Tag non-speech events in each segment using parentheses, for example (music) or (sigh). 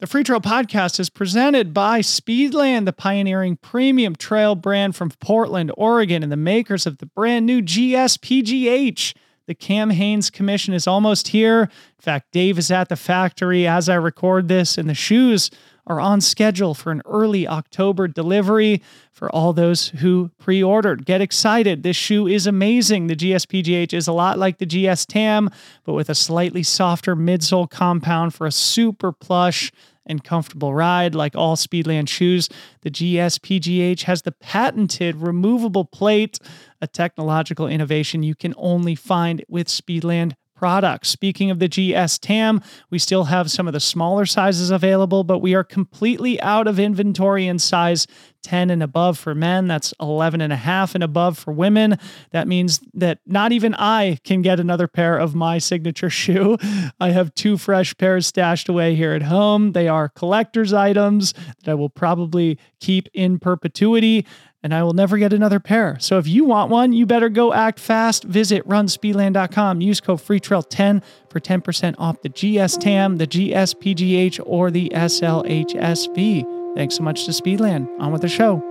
The Freetrail Podcast is presented by Speedland, the pioneering premium trail brand from Portland, Oregon, and the makers of the brand new GSPGH. The Cam Hanes Commission is almost here. In fact, Dave is at the factory as I record this, and the shoes are on schedule for an early October delivery for all those who pre ordered. Get excited. This shoe is amazing. The GSPGH is a lot like the GS Tam, but with a slightly softer midsole compound for a super plush and comfortable ride. Like all Speedland shoes, the GSPGH has the patented removable plate, a technological innovation you can only find with Speedland products. Speaking of the GS TAM, we still have some of the smaller sizes available, but we are completely out of inventory in size 10 and above for men. That's 11 and a half and above for women. That means that not even I can get another pair of my signature (laughs) shoe. I have two fresh pairs stashed away here at home. They are collector's items that I will probably keep in perpetuity and I will never get another pair. So if you want one, you better go act fast. Visit runspeedland.com. Use code FreeTrail10 for 10% off the GS TAM, the GSPGH, or the SLHSV. Thanks so much to Speedland. On with the show.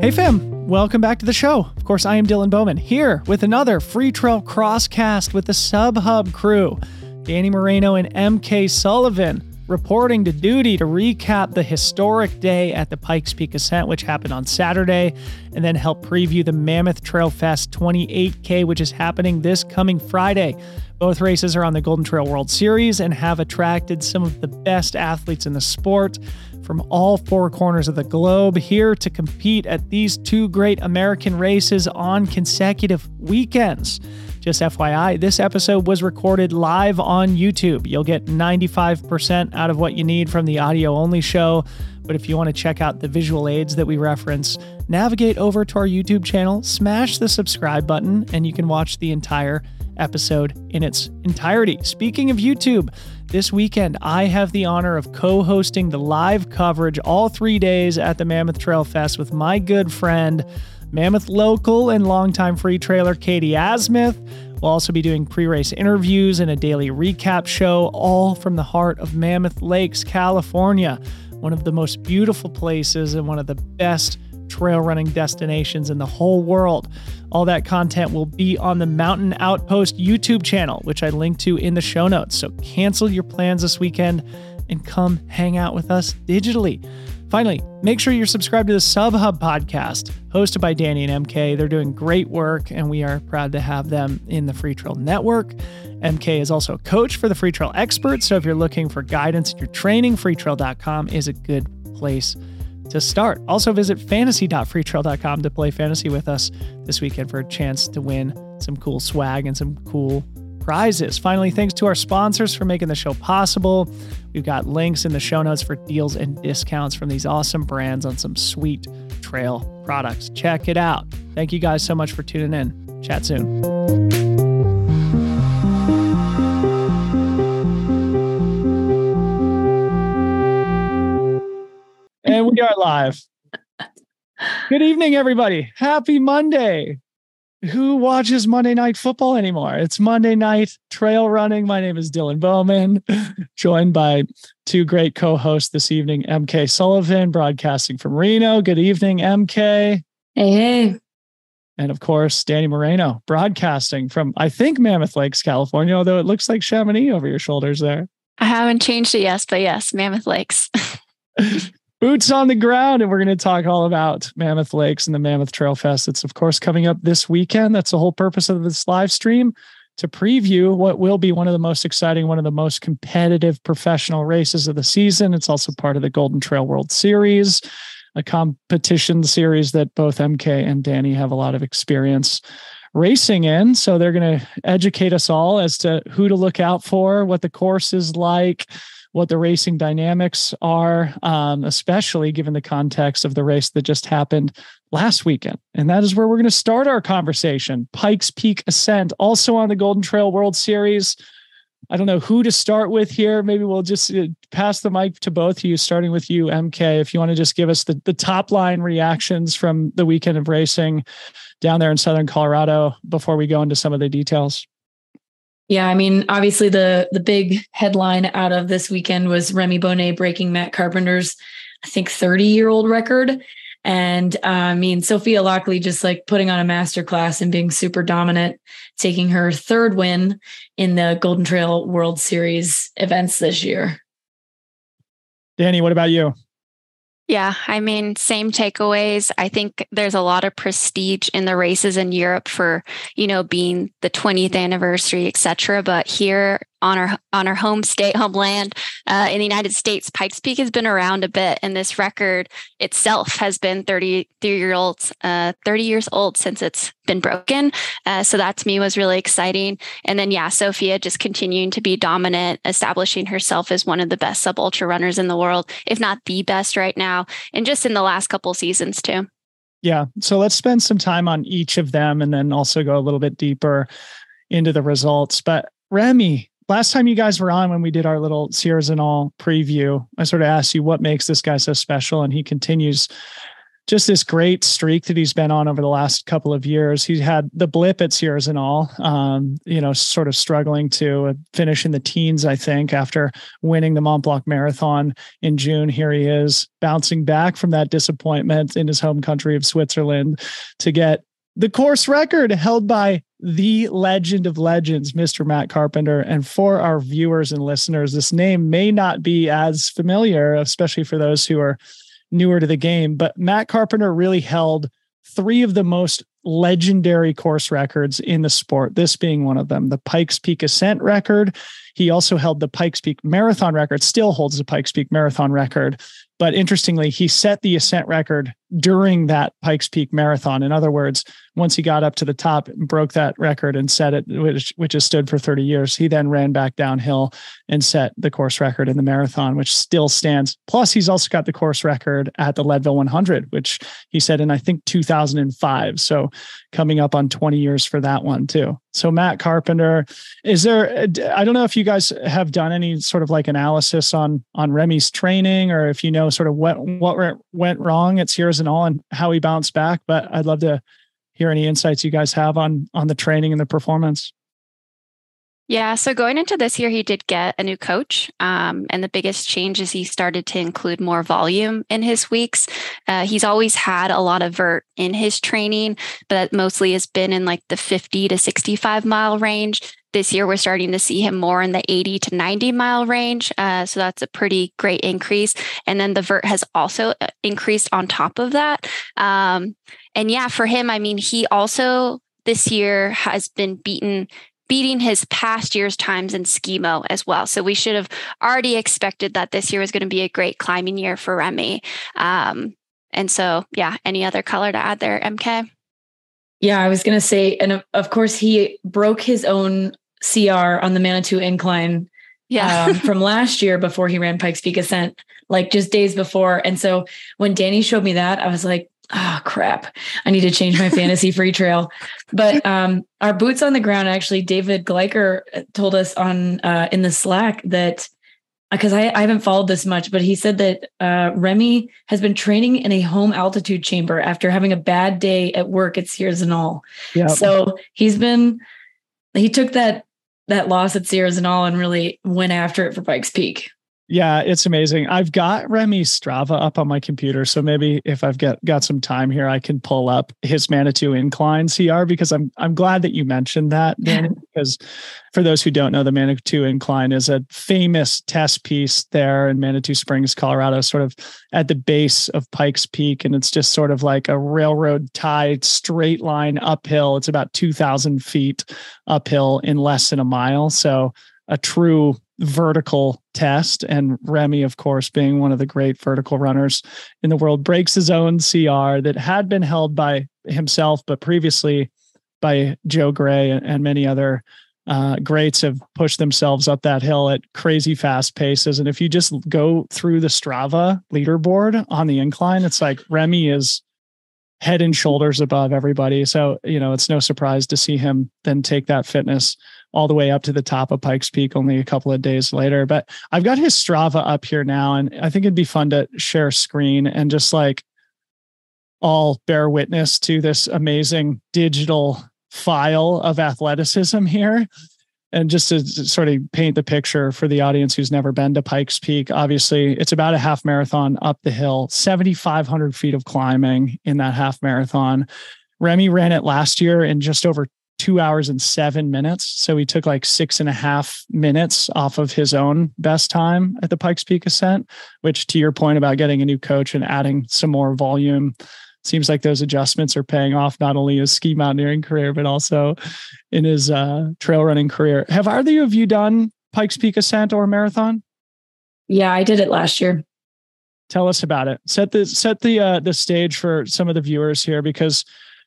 Hey, fam. Welcome back to the show. Of course, I am Dylan Bowman here with another Freetrail Crosscast with the Sub Hub crew. Dani Moreno and EmKay Sullivan reporting to duty to recap the historic day at the Pikes Peak Ascent, which happened on Saturday, and then help preview the Mammoth Trail Fest 28K, which is happening this coming Friday. Both races are on the Golden Trail World Series and have attracted some of the best athletes in the sport from all four corners of the globe here to compete at these two great American races on consecutive weekends. Just FYI, this episode was recorded live on YouTube. You'll get 95% out of what you need from the audio only show. But if you want to check out the visual aids that we reference, navigate over to our YouTube channel, smash the subscribe button, and you can watch the entire episode in its entirety. Speaking of YouTube, this weekend I have the honor of co hosting the live coverage all three days at the Mammoth Trail Fest with my good friend, Mammoth local and longtime free trailer Katie Asmuth. We'll also be doing pre race interviews and a daily recap show, all from the heart of Mammoth Lakes, California, one of the most beautiful places and one of the best trail running destinations in the whole world. All that content will be on the Mountain Outpost YouTube channel, which I link to in the show notes. So cancel your plans this weekend and come hang out with us digitally. Finally, make sure you're subscribed to the Sub Hub podcast, hosted by Dani and EmKay. They're doing great work, and we are proud to have them in the Freetrail Network. EmKay is also a coach for the Freetrail Experts, so if you're looking for guidance in your training, freetrail.com is a good place to start. Also, visit fantasy.freetrail.com to play fantasy with us this weekend for a chance to win some cool swag and some cool prizes. Finally, thanks to our sponsors for making the show possible. We've got links in the show notes for deals and discounts from these awesome brands on some sweet trail products. Check it out. Thank you guys so much for tuning in. Chat soon. And we are live. Good evening, everybody. Happy Monday. Who watches Monday Night Football anymore? It's Monday night trail running. My name is Dylan Bowman, (laughs) joined by two great co hosts this evening EmKay Sullivan, broadcasting from Reno. Good evening, EmKay. Hey, hey. And of course, Dani Moreno, broadcasting from, I think, Mammoth Lakes, California, although it looks like Chamonix over your shoulders there. I haven't changed it yet, but yes, Mammoth Lakes. (laughs) boots on the ground. And we're going to talk all about Mammoth Lakes and the Mammoth Trail Fest. It's, of course, coming up this weekend. That's the whole purpose of this live stream to preview what will be one of the most exciting, one of the most competitive professional races of the season. It's also part of the Golden Trail World Series, a competition series that both EmKay and Dani have a lot of experience racing in. So they're going to educate us all as to who to look out for, what the course is like, what the racing dynamics are, um, especially given the context of the race that just happened last weekend. And that is where we're going to start our conversation. Pikes Peak Ascent, also on the Golden Trail World Series. I don't know who to start with here. Maybe we'll just uh, pass the mic to both of you, starting with you, EmKay. If you want to just give us the, the top line reactions from the weekend of racing, down there in Southern Colorado before we go into some of the details. Yeah, I mean, obviously the the big headline out of this weekend was Rémi Bonnet breaking Matt Carpenter's, I think, 30 year old record. And uh, I mean, Sophia Laukli just like putting on a masterclass and being super dominant, taking her third win in the Golden Trail World Series events this year. Dani, what about you? Yeah, I mean, same takeaways. I think there's a lot of prestige in the races in Europe for, you know, being the 20th anniversary, et cetera. But here on our on our home state homeland uh, in the United States. Pikes Peak has been around a bit, and this record itself has been 33 year olds, uh, 30 years old since it's been broken. Uh, so that to me was really exciting. And then yeah, Sophia just continuing to be dominant, establishing herself as one of the best sub ultra runners in the world, if not the best right now, and just in the last couple seasons too. Yeah. So let's spend some time on each of them and then also go a little bit deeper into the results. But Rémi, last time you guys were on when we did our little Sierre-Zinal preview, I sort of asked you what makes this guy so special, and he continues just this great streak that he's been on over the last couple of years. He had the blip at Sierre-Zinal, um, you know, sort of struggling to finish in the teens, I think, after winning the Mont Blanc Marathon in June. Here he is bouncing back from that disappointment in his home country of Switzerland to get the course record held by the legend of legends, Mr. Matt Carpenter. And for our viewers and listeners, this name may not be as familiar, especially for those who are newer to the game, but Matt Carpenter really held three of the most legendary course records in the sport, this being one of them the Pikes Peak Ascent record. He also held the Pikes Peak Marathon record, still holds the Pikes Peak Marathon record. But interestingly, he set the ascent record during that Pikes Peak Marathon. In other words, once he got up to the top broke that record and set it, which, which has stood for 30 years, he then ran back downhill and set the course record in the marathon, which still stands. Plus, he's also got the course record at the Leadville 100, which he said in, I think, 2005. So coming up on 20 years for that one, too. So, Matt Carpenter, is there, I don't know if you guys have done any sort of like analysis on, on Rémi's training or if you know sort of what, what went wrong at Sierras and all and how he bounced back, but I'd love to hear any insights you guys have on on the training and the performance. Yeah, so going into this year, he did get a new coach. Um, and the biggest change is he started to include more volume in his weeks. Uh, he's always had a lot of vert in his training, but mostly has been in like the 50 to 65 mile range. This year, we're starting to see him more in the 80 to 90 mile range. Uh, so that's a pretty great increase. And then the vert has also uh, increased on top of that. Um, and yeah, for him, I mean, he also this year has been beaten beating his past year's times in skimo as well. So we should have already expected that this year was going to be a great climbing year for Rémi. Um, and so, yeah, any other color to add there, EmKay? Yeah, I was going to say, and of course, he broke his own CR on the Manitou incline yeah. um, (laughs) from last year before he ran Pikes Peak Ascent, like just days before. And so when Dani showed me that, I was like, oh crap. I need to change my fantasy free trail. But um our boots on the ground actually david gleicher told us on uh in the slack that because I, I haven't followed this much but he said that uh remy has been training in a home altitude chamber after having a bad day at work at Sierre-Zinal. Yeah. So he's been he took that that loss at Sierre-Zinal and really went after it for pikes peak yeah, it's amazing. I've got Rémi Strava up on my computer, so maybe if I've got got some time here, I can pull up his Manitou Incline CR because I'm I'm glad that you mentioned that, (laughs) Dani. because for those who don't know, the Manitou Incline is a famous test piece there in Manitou Springs, Colorado, sort of at the base of Pikes Peak, and it's just sort of like a railroad tied straight line uphill. It's about two thousand feet uphill in less than a mile, so a true vertical test. And Rémi, of course, being one of the great vertical runners in the world, breaks his own CR that had been held by himself, but previously by Joe Gray and many other uh, greats have pushed themselves up that hill at crazy fast paces. And if you just go through the Strava leaderboard on the incline, it's like Rémi is head and shoulders above everybody. So, you know, it's no surprise to see him then take that fitness all the way up to the top of Pikes Peak only a couple of days later. But I've got his Strava up here now, and I think it'd be fun to share screen and just like all bear witness to this amazing digital file of athleticism here. And just to sort of paint the picture for the audience who's never been to Pikes Peak, obviously it's about a half marathon up the hill, 7,500 feet of climbing in that half marathon. Rémi ran it last year in just over two hours and seven minutes. So he took like six and a half minutes off of his own best time at the Pikes Peak ascent, which to your point about getting a new coach and adding some more volume seems like those adjustments are paying off not only his ski mountaineering career but also in his uh, trail running career. Have either of you done Pikes Peak ascent or marathon? Yeah, I did it last year. Tell us about it. Set the set the uh, the stage for some of the viewers here because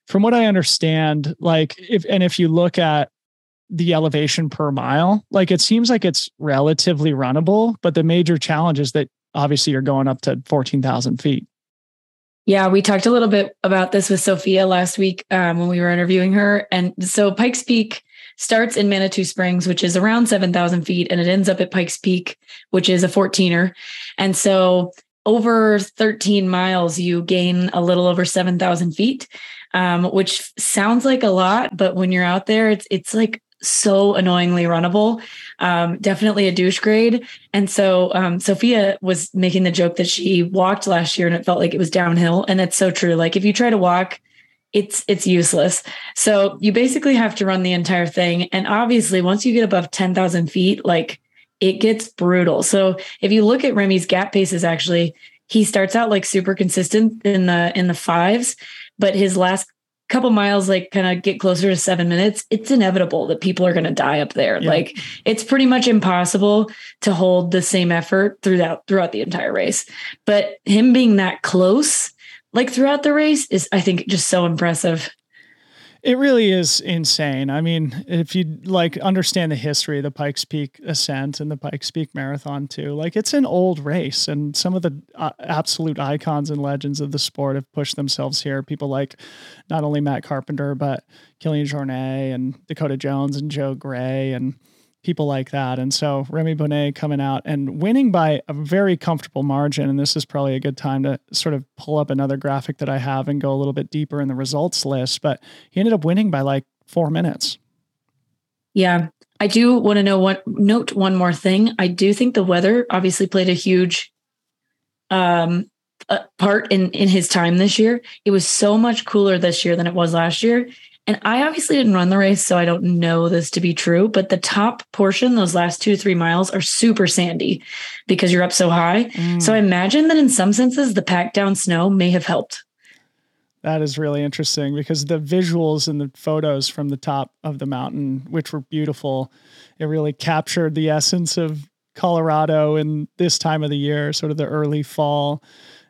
from what I understand, like if and if you look at the elevation per mile, like it seems like it's relatively runnable, but the major challenge is that obviously you're going up to 14,000 feet. Yeah, we talked a little bit about this with Sophia last week um, when we were interviewing her. And so Pikes Peak starts in Manitou Springs, which is around 7,000 feet, and it ends up at Pikes Peak, which is a 14er. And so over 13 miles, you gain a little over 7,000 feet, um, which sounds like a lot, but when you're out there, it's it's like so annoyingly runnable. Um, definitely a douche grade. And so um, Sophia was making the joke that she walked last year and it felt like it was downhill. And that's so true. Like if you try to walk, it's it's useless. So you basically have to run the entire thing. And obviously, once you get above ten thousand feet, like it gets brutal. So if you look at Rémi's gap paces, actually, he starts out like super consistent in the in the fives, but his last couple miles like kind of get closer to seven minutes it's inevitable that people are going to die up there. Yeah. like it's pretty much impossible to hold the same effort throughout throughout the entire race. But him being that close like throughout the race is i think just so impressive it really is insane. I mean, if you like understand the history of the Pikes Peak ascent and the Pikes Peak marathon too, like it's an old race and some of the uh, absolute icons and legends of the sport have pushed themselves here. People like not only Matt Carpenter, but Kilian Jornet and Dakota Jones and Joe Gray and people like that. And so Rémi Bonnet coming out and winning by a very comfortable margin. And this is probably a good time to sort of pull up another graphic that I have and go a little bit deeper in the results list. But he ended up winning by like four minutes. Yeah. I do want to know what note one more thing. I do think the weather obviously played a huge um part in in his time this year. It was so much cooler this year than it was last year. And I obviously didn't run the race, so I don't know this to be true. But the top portion, those last two to three miles, are super sandy because you're up so high. Mm. So I imagine that in some senses, the packed down snow may have helped. That is really interesting because the visuals and the photos from the top of the mountain, which were beautiful, it really captured the essence of Colorado in this time of the year, sort of the early fall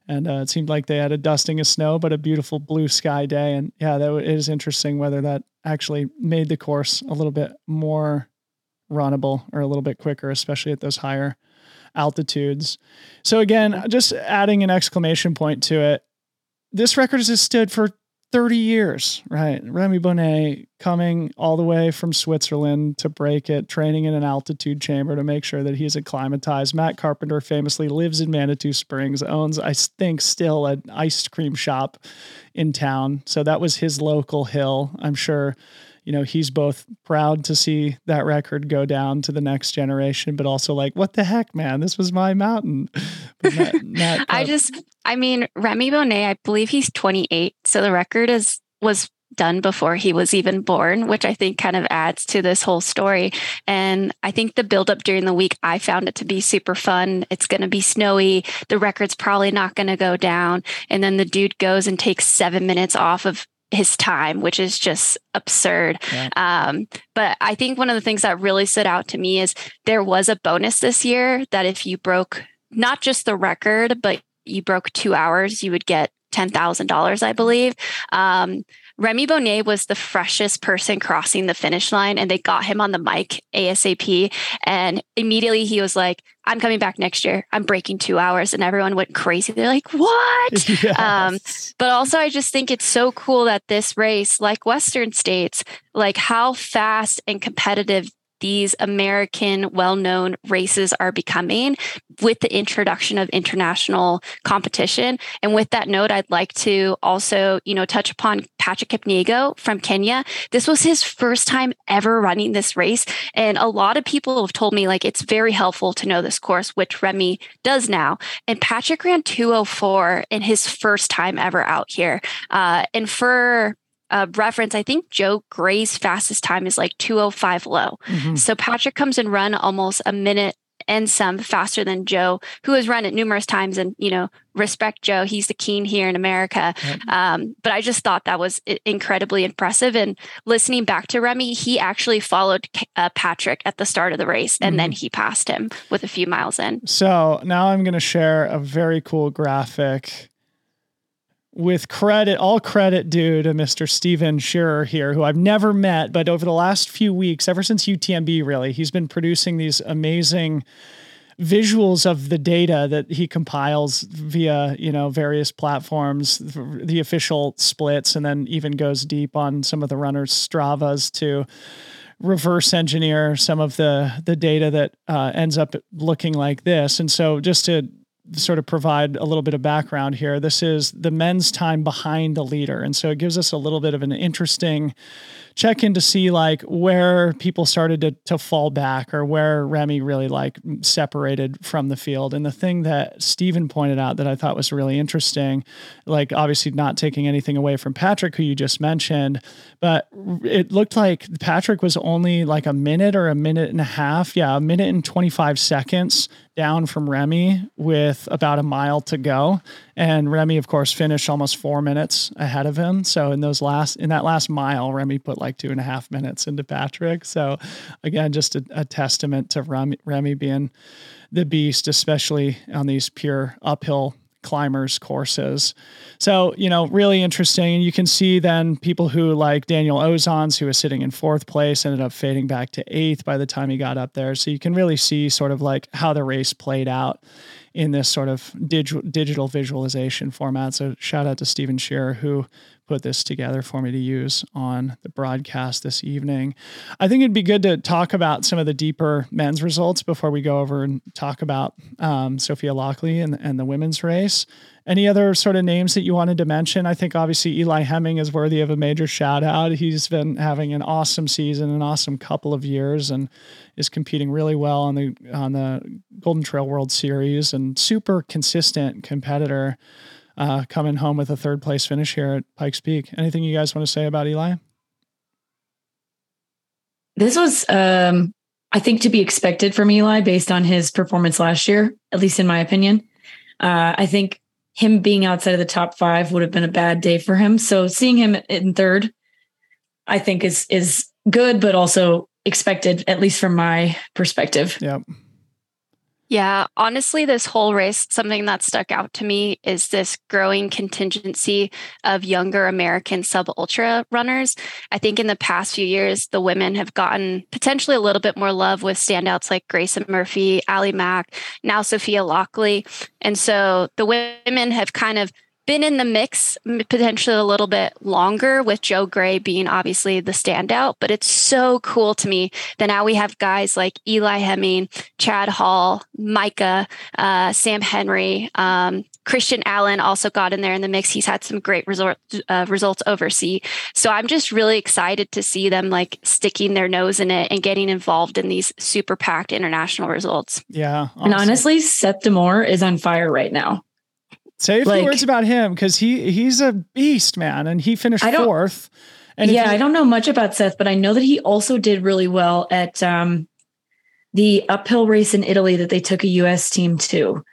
and uh, it seemed like they had a dusting of snow, but a beautiful blue sky day. And yeah, that it is interesting whether that actually made the course a little bit more runnable or a little bit quicker, especially at those higher altitudes. So again, just adding an exclamation point to it, this record has stood for 30 years, right? Rémi Bonnet coming all the way from Switzerland to break it, training in an altitude chamber to make sure that he's acclimatized. Matt Carpenter famously lives in Manitou Springs, owns, I think, still an ice cream shop in town. So that was his local hill. I'm sure, you know, he's both proud to see that record go down to the next generation, but also like, what the heck, man? This was my mountain. (laughs) Matt, I just, I mean, Rémi Bonnet, I believe he's 28. So the record is was done before he was even born, which I think kind of adds to this whole story. And I think the buildup during the week, I found it to be super fun. It's going to be snowy. The record's probably not going to go down. And then the dude goes and takes seven minutes off of his time, which is just absurd. Yeah. Um, but I think one of the things that really stood out to me is there was a bonus this year that if you broke not just the record, but you broke two hours, you would get $10,000, I believe. Um, Rémi Bonnet was the freshest person crossing the finish line, and they got him on the mic ASAP. And immediately he was like, I'm coming back next year. I'm breaking two hours. And everyone went crazy. They're like, what? (laughs) Yes. Um, but also, I just think it's so cool that this race, like Western states, like how fast and competitive these American well known races are becoming with the introduction of international competition. And with that note, I'd like to also, you know, touch upon Patrick Kipngeno from Kenya. This was his first time ever running this race. And a lot of people have told me like it's very helpful to know this course, which Rémi does now. And Patrick ran 204 in his first time ever out here. Uh, and for uh, reference, I think Joe Gray's fastest time is like 205 low. Mm-hmm. So Patrick comes and run almost a minute and some faster than Joe, who has run it numerous times. And, you know, respect Joe. He's the keen here in America. Um, but I just thought that was incredibly impressive. And listening back to Rémi, he actually followed uh, Patrick at the start of the race and mm-hmm. then he passed him with a few miles in. So now I'm going to share a very cool graphic with credit, all credit due to Mr. Steven Shearer here, who I've never met, but over the last few weeks, ever since UTMB, really, he's been producing these amazing visuals of the data that he compiles via you know various platforms the official splits and then even goes deep on some of the runners stravas to reverse engineer some of the the data that uh, ends up looking like this and so just to sort of provide a little bit of background here. This is the men's time behind the leader. And so it gives us a little bit of an interesting check in to see like where people started to, to fall back or where Rémi really like separated from the field. And the thing that Steven pointed out that I thought was really interesting, like obviously not taking anything away from Patrick, who you just mentioned, but it looked like Patrick was only like a minute or a minute and a half. Yeah, a minute and 25 seconds down from Rémi with about a mile to go. And Rémi, of course, finished almost four minutes ahead of him. So in those last in that last mile, Rémi put like two and a half minutes into Patrick. So again, just a, a testament to Rémi, Rémi being the beast, especially on these pure uphill climbers courses. So, you know, really interesting. And you can see then people who like Daniel Osanz, who was sitting in fourth place, ended up fading back to eighth by the time he got up there. So you can really see sort of like how the race played out in this sort of digital digital visualization format. So shout out to Stephen Shearer who put this together for me to use on the broadcast this evening. I think it'd be good to talk about some of the deeper men's results before we go over and talk about um, Sophia Laukli and, and the women's race. Any other sort of names that you wanted to mention? I think obviously Eli Hemming is worthy of a major shout out. He's been having an awesome season, an awesome couple of years, and is competing really well on the on the Golden Trail World Series and super consistent competitor uh, coming home with a third place finish here at Pikes Peak. Anything you guys want to say about Eli? This was, um, I think, to be expected from Eli based on his performance last year, at least in my opinion. Uh, I think him being outside of the top five would have been a bad day for him. So seeing him in third, I think is is good, but also expected, at least from my perspective. Yep. Honestly, this whole race, something that stuck out to me is this growing contingency of younger American sub ultra runners. I think in the past few years, the women have gotten potentially a little bit more love with standouts like Grayson Murphy, Ali Mack, now Sophia Laukli. And so the women have kind of been in the mix potentially a little bit longer with Joe Gray being obviously the standout, but it's so cool to me that now we have guys like Eli Hemming, Chad Hall, Micah, uh, Sam Henry, um, Christian Allen also got in there in the mix. He's had some great resort, uh, results overseas. So I'm just really excited to see them like sticking their nose in it and getting involved in these super packed international results. Yeah. Awesome. And honestly, Seth DeMoor is on fire right now. Say a few like, words about him because he he's a beast, man, and he finished fourth. And yeah, I don't know much about Seth, but I know that he also did really well at um, the uphill race in Italy that they took a U.S. team to.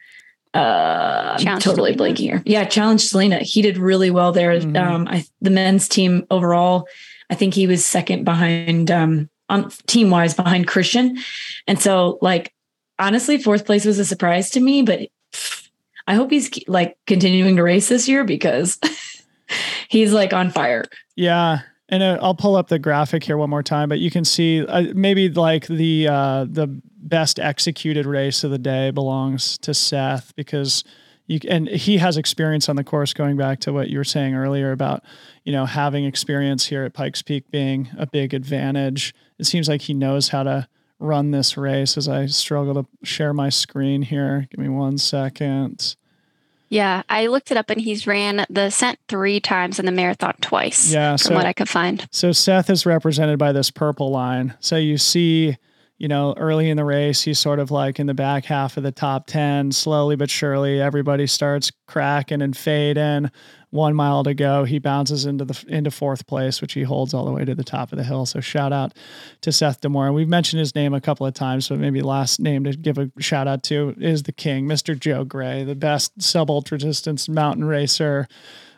Uh, I'm totally blanking here. Yeah, Challenge Stellina. He did really well there. Mm-hmm. Um, I, the men's team overall, I think he was second behind um, on team wise behind Christian, and so like honestly, fourth place was a surprise to me, but I hope he's like continuing to race this year because (laughs) he's like on fire. Yeah. And uh, I'll pull up the graphic here one more time, but you can see uh, maybe like the uh, the best executed race of the day belongs to Seth because you and he has experience on the course going back to what you were saying earlier about you know having experience here at Pikes Peak being a big advantage. It seems like he knows how to run this race as I struggle to share my screen here. Give me one second. Yeah, I looked it up and he's ran the ascent three times and the marathon twice. Yeah, from what I could find. So Seth is represented by this purple line. So you see you know, early in the race, he's sort of like in the back half of the top 10. Slowly but surely, everybody starts cracking and fading. One mile to go, he bounces into the into fourth place, which he holds all the way to the top of the hill. So shout out to Seth DeMoor. We've mentioned his name a couple of times, but maybe last name to give a shout out to is the king, Mr. Joe Gray, the best sub ultra distance mountain racer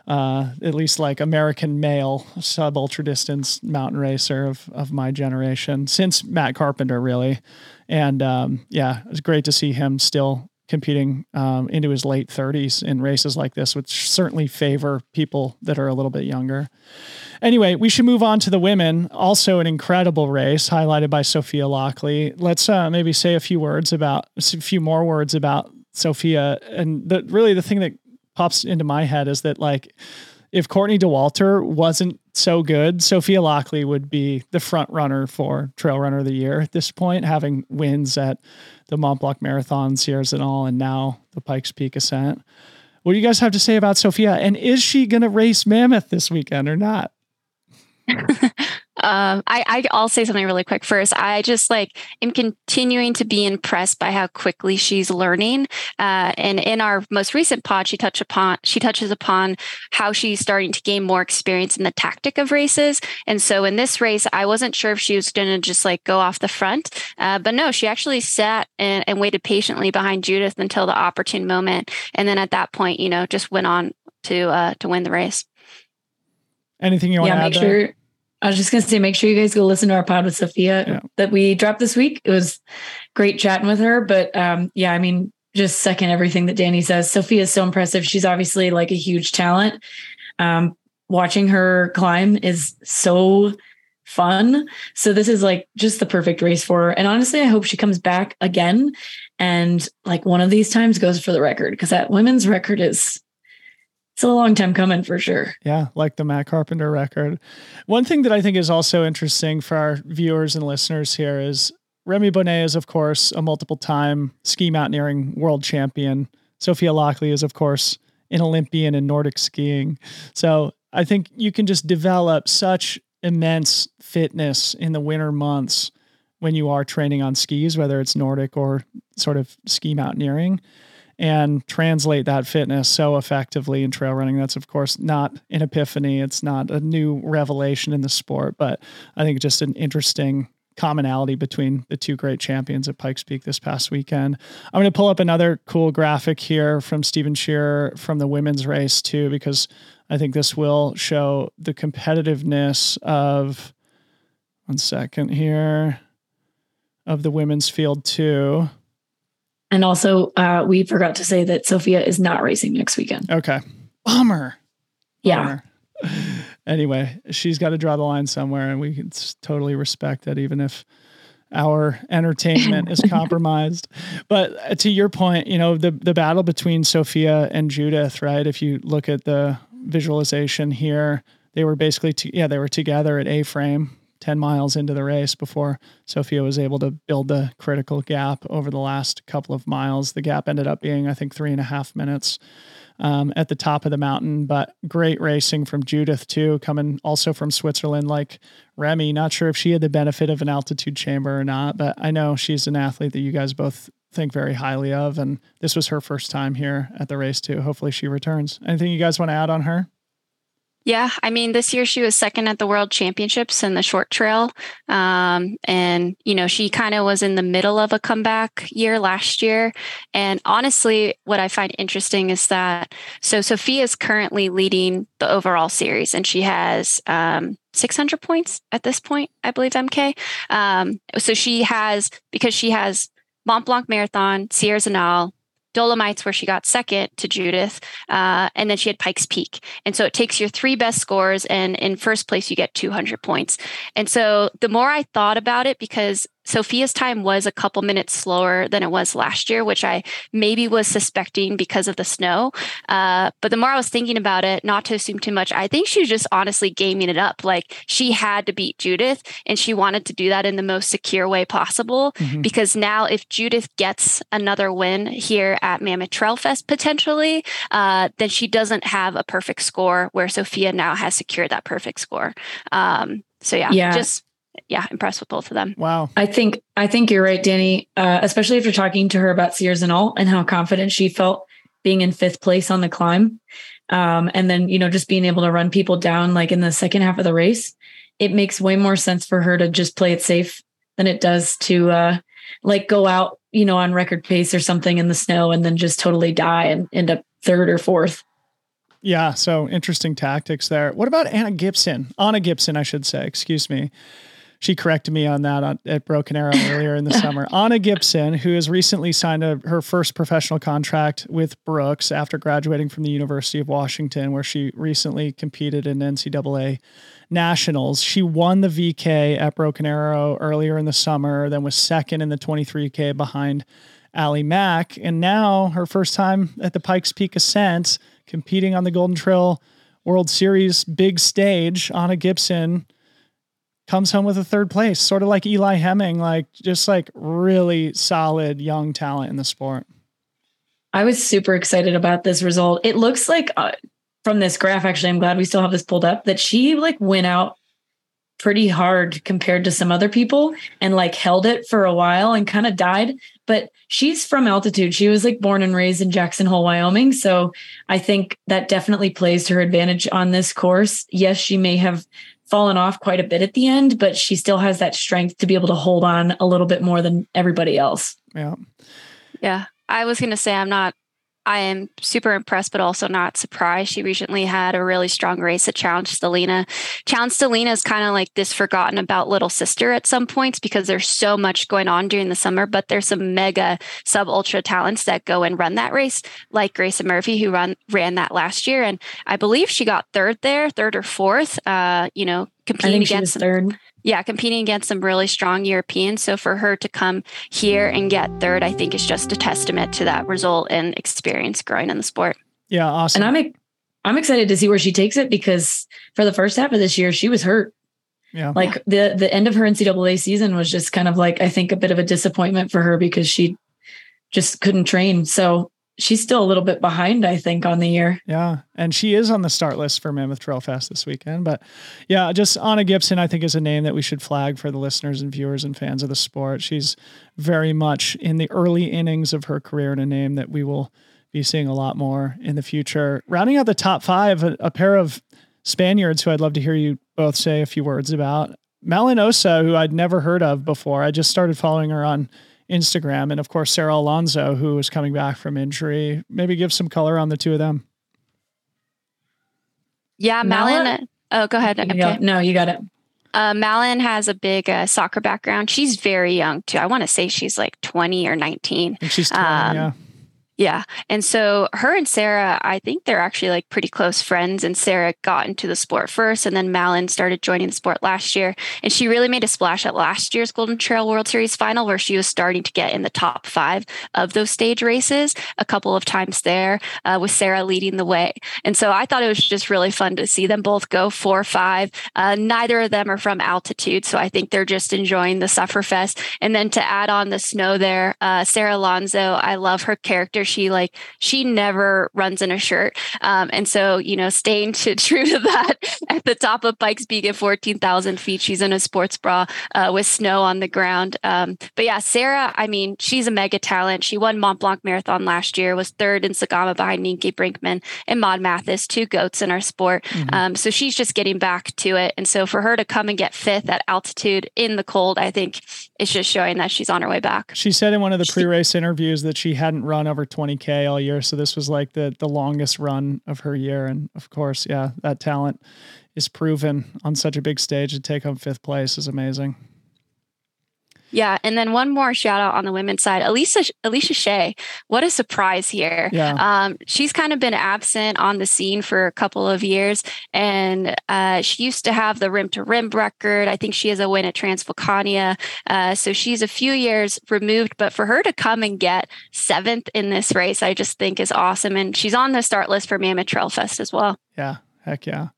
uh, at least like American male sub ultra distance mountain racer of of my generation since Matt Carpenter really, and um, yeah, it's great to see him still competing um, into his late 30s in races like this, which certainly favor people that are a little bit younger. Anyway, we should move on to the women. Also, an incredible race highlighted by Sophia Laukli. Let's uh, maybe say a few words about a few more words about Sophia and the really the thing that pops into my head is that like if Courtney Dauwalter wasn't so good, Sophia Laukli would be the front runner for Trail Runner of the Year at this point, having wins at the Mont Blanc Marathon, Sierre-Zinal, and now the Pikes Peak Ascent. What do you guys have to say about Sophia? And is she going to race Mammoth this weekend or not? Um, I, I will say something really quick first. I just like am continuing to be impressed by how quickly she's learning. Uh, and in our most recent pod, she touched upon she touches upon how she's starting to gain more experience in the tactic of races. And so in this race, I wasn't sure if she was going to just like go off the front, uh, but no, she actually sat and, and waited patiently behind Judith until the opportune moment, and then at that point, you know, just went on to uh, to win the race. Anything you want yeah, to add? Make there? sure I was just going to say, make sure you guys go listen to our pod with Sophia yeah. that we dropped this week. It was great chatting with her. But um, yeah, I mean, just second everything that Dani says. Sophia is so impressive. She's obviously like a huge talent. Um, watching her climb is so fun. So this is like just the perfect race for her. And honestly, I hope she comes back again and like one of these times goes for the record because that women's record is it's a long time coming for sure. Yeah, like the Matt Carpenter record. One thing that I think is also interesting for our viewers and listeners here is Rémi Bonnet is, of course, a multiple time ski mountaineering world champion. Sophia Laukli is, of course, an Olympian in Nordic skiing. So I think you can just develop such immense fitness in the winter months when you are training on skis, whether it's Nordic or sort of ski mountaineering and translate that fitness so effectively in trail running. That's, of course, not an epiphany. It's not a new revelation in the sport, but I think just an interesting commonality between the two great champions at Pikes Peak this past weekend. I'm going to pull up another cool graphic here from Stephen Shearer from the women's race, too, because I think this will show the competitiveness of, one second here, of the women's field, too. And also, uh, we forgot to say that Sophia is not racing next weekend. Okay. Bummer. Yeah. (sighs) Anyway, she's got to draw the line somewhere, and we can totally respect that, even if our entertainment is (laughs) compromised. But uh, to your point, you know, the the battle between Sophia and Judith, right? If you look at the visualization here, they were basically, t- yeah, they were together at A frame 10 miles into the race before Sophia was able to build the critical gap over the last couple of miles. The gap ended up being, I think, three and a half minutes um, at the top of the mountain, but great racing from Judith, too, coming also from Switzerland, like Rémi. Not sure if she had the benefit of an altitude chamber or not, but I know she's an athlete that you guys both think very highly of. And this was her first time here at the race, too. Hopefully she returns. Anything you guys want to add on her? Yeah, I mean, this year she was second at the World Championships in the short trail. Um, and, you know, she kind of was in the middle of a comeback year last year. And honestly, what I find interesting is that so Sophia is currently leading the overall series and she has um, 600 points at this point, I believe, EmKay. Um, so she has, because she has Mont Blanc Marathon, Sierre-Zinal, Dolomites, where she got second to Judith, uh, and then she had Pikes Peak. And so it takes your three best scores, and in first place, you get 200 points. And so the more I thought about it, because Sophia's time was a couple minutes slower than it was last year, which I maybe was suspecting because of the snow. Uh, but the more I was thinking about it, not to assume too much, I think she was just honestly gaming it up. Like she had to beat Judith and she wanted to do that in the most secure way possible. Mm-hmm. Because now, if Judith gets another win here at Mammoth Trail Fest potentially, uh, then she doesn't have a perfect score where Sophia now has secured that perfect score. Um, so yeah, yeah. just yeah, impressed with both of them. Wow. I think I think you're right, Dani. Uh, especially after talking to her about Sierre-Zinal and how confident she felt being in fifth place on the climb. Um, and then, you know, just being able to run people down like in the second half of the race, it makes way more sense for her to just play it safe than it does to uh like go out, you know, on record pace or something in the snow and then just totally die and end up third or fourth. Yeah, so interesting tactics there. What about Anna Gibson? Anna Gibson, I should say, excuse me she corrected me on that on, at Broken Arrow (laughs) earlier in the summer. Anna Gibson, who has recently signed a, her first professional contract with Brooks after graduating from the University of Washington, where she recently competed in NCAA nationals. She won the VK at Broken Arrow earlier in the summer, then was second in the 23K behind Allie Mack. And now her first time at the Pikes Peak Ascent, competing on the Golden Trail World Series big stage. Anna Gibson comes home with a third place, sort of like Eli Hemming, like just like really solid young talent in the sport. I was super excited about this result. It looks like uh, from this graph, actually, I'm glad we still have this pulled up, that she like went out pretty hard compared to some other people and like held it for a while and kind of died. But she's from altitude. She was like born and raised in Jackson Hole, Wyoming. So I think that definitely plays to her advantage on this course. Yes, she may have fallen off quite a bit at the end, but she still has that strength to be able to hold on a little bit more than everybody else. Yeah. Yeah. I was going to say, I'm not I am super impressed, but also not surprised. She recently had a really strong race at Challenge Stellina. Challenge Stellina is kind of like this forgotten about little sister at some points because there's so much going on during the summer, but there's some mega sub ultra talents that go and run that race, like Grayson Murphy, who run ran that last year. And I believe she got third there, third or fourth, uh, you know, competing against third yeah, competing against some really strong Europeans. So for her to come here and get third, I think is just a testament to that result and experience growing in the sport. Yeah, awesome. And I'm I'm excited to see where she takes it because for the first half of this year, she was hurt. Yeah. Like the the end of her NCAA season was just kind of like I think a bit of a disappointment for her because she just couldn't train. So she's still a little bit behind, I think, on the year. Yeah. And she is on the start list for Mammoth Trail Fest this weekend. But yeah, just Anna Gibson, I think, is a name that we should flag for the listeners and viewers and fans of the sport. She's very much in the early innings of her career and a name that we will be seeing a lot more in the future. Rounding out the top five, a, a pair of Spaniards who I'd love to hear you both say a few words about. Malen Osa, who I'd never heard of before. I just started following her on Instagram. And of course, Sara Alonso, who is coming back from injury. Maybe give some color on the two of them. Yeah, Malen. Oh, go ahead. Okay. No, you got it. Uh, Malen has a big uh, soccer background. She's very young too. I want to say she's like 20 or 19. she's 20, um, yeah. Yeah. And so her and Sarah, I think they're actually like pretty close friends. And Sarah got into the sport first, and then Malen started joining the sport last year. And she really made a splash at last year's Golden Trail World Series final, where she was starting to get in the top five of those stage races a couple of times there, uh, with Sarah leading the way. And so I thought it was just really fun to see them both go four five. Uh, neither of them are from altitude. So I think they're just enjoying the Sufferfest. And then to add on the snow there, uh, Sara Alonso, I love her character she like she never runs in a shirt. Um, and so, you know, staying to, (laughs) true to that at the top of Pikes Peak at 14,000 feet, she's in a sports bra uh, with snow on the ground. Um, but yeah, Sarah, I mean, she's a mega talent. She won Mont Blanc Marathon last year, was third in Zegama behind Nienke Brinkman and Maude Mathys, two goats in our sport. Mm-hmm. Um, so she's just getting back to it. And so for her to come and get fifth at altitude in the cold, I think it's just showing that she's on her way back. She said in one of the pre-race interviews that she hadn't run over 20k all year, so this was like the the longest run of her year. And of course, yeah, that talent is proven on such a big stage to take home fifth place is amazing. Yeah, and then one more shout out on the women's side, Alicia Alicia Shay. What a surprise here! Yeah. Um, she's kind of been absent on the scene for a couple of years, and uh, she used to have the rim to rim record. I think she has a win at Transvolcania, uh, so she's a few years removed. But for her to come and get seventh in this race, I just think is awesome, and she's on the start list for Mammoth Trail Fest as well. Yeah, heck yeah.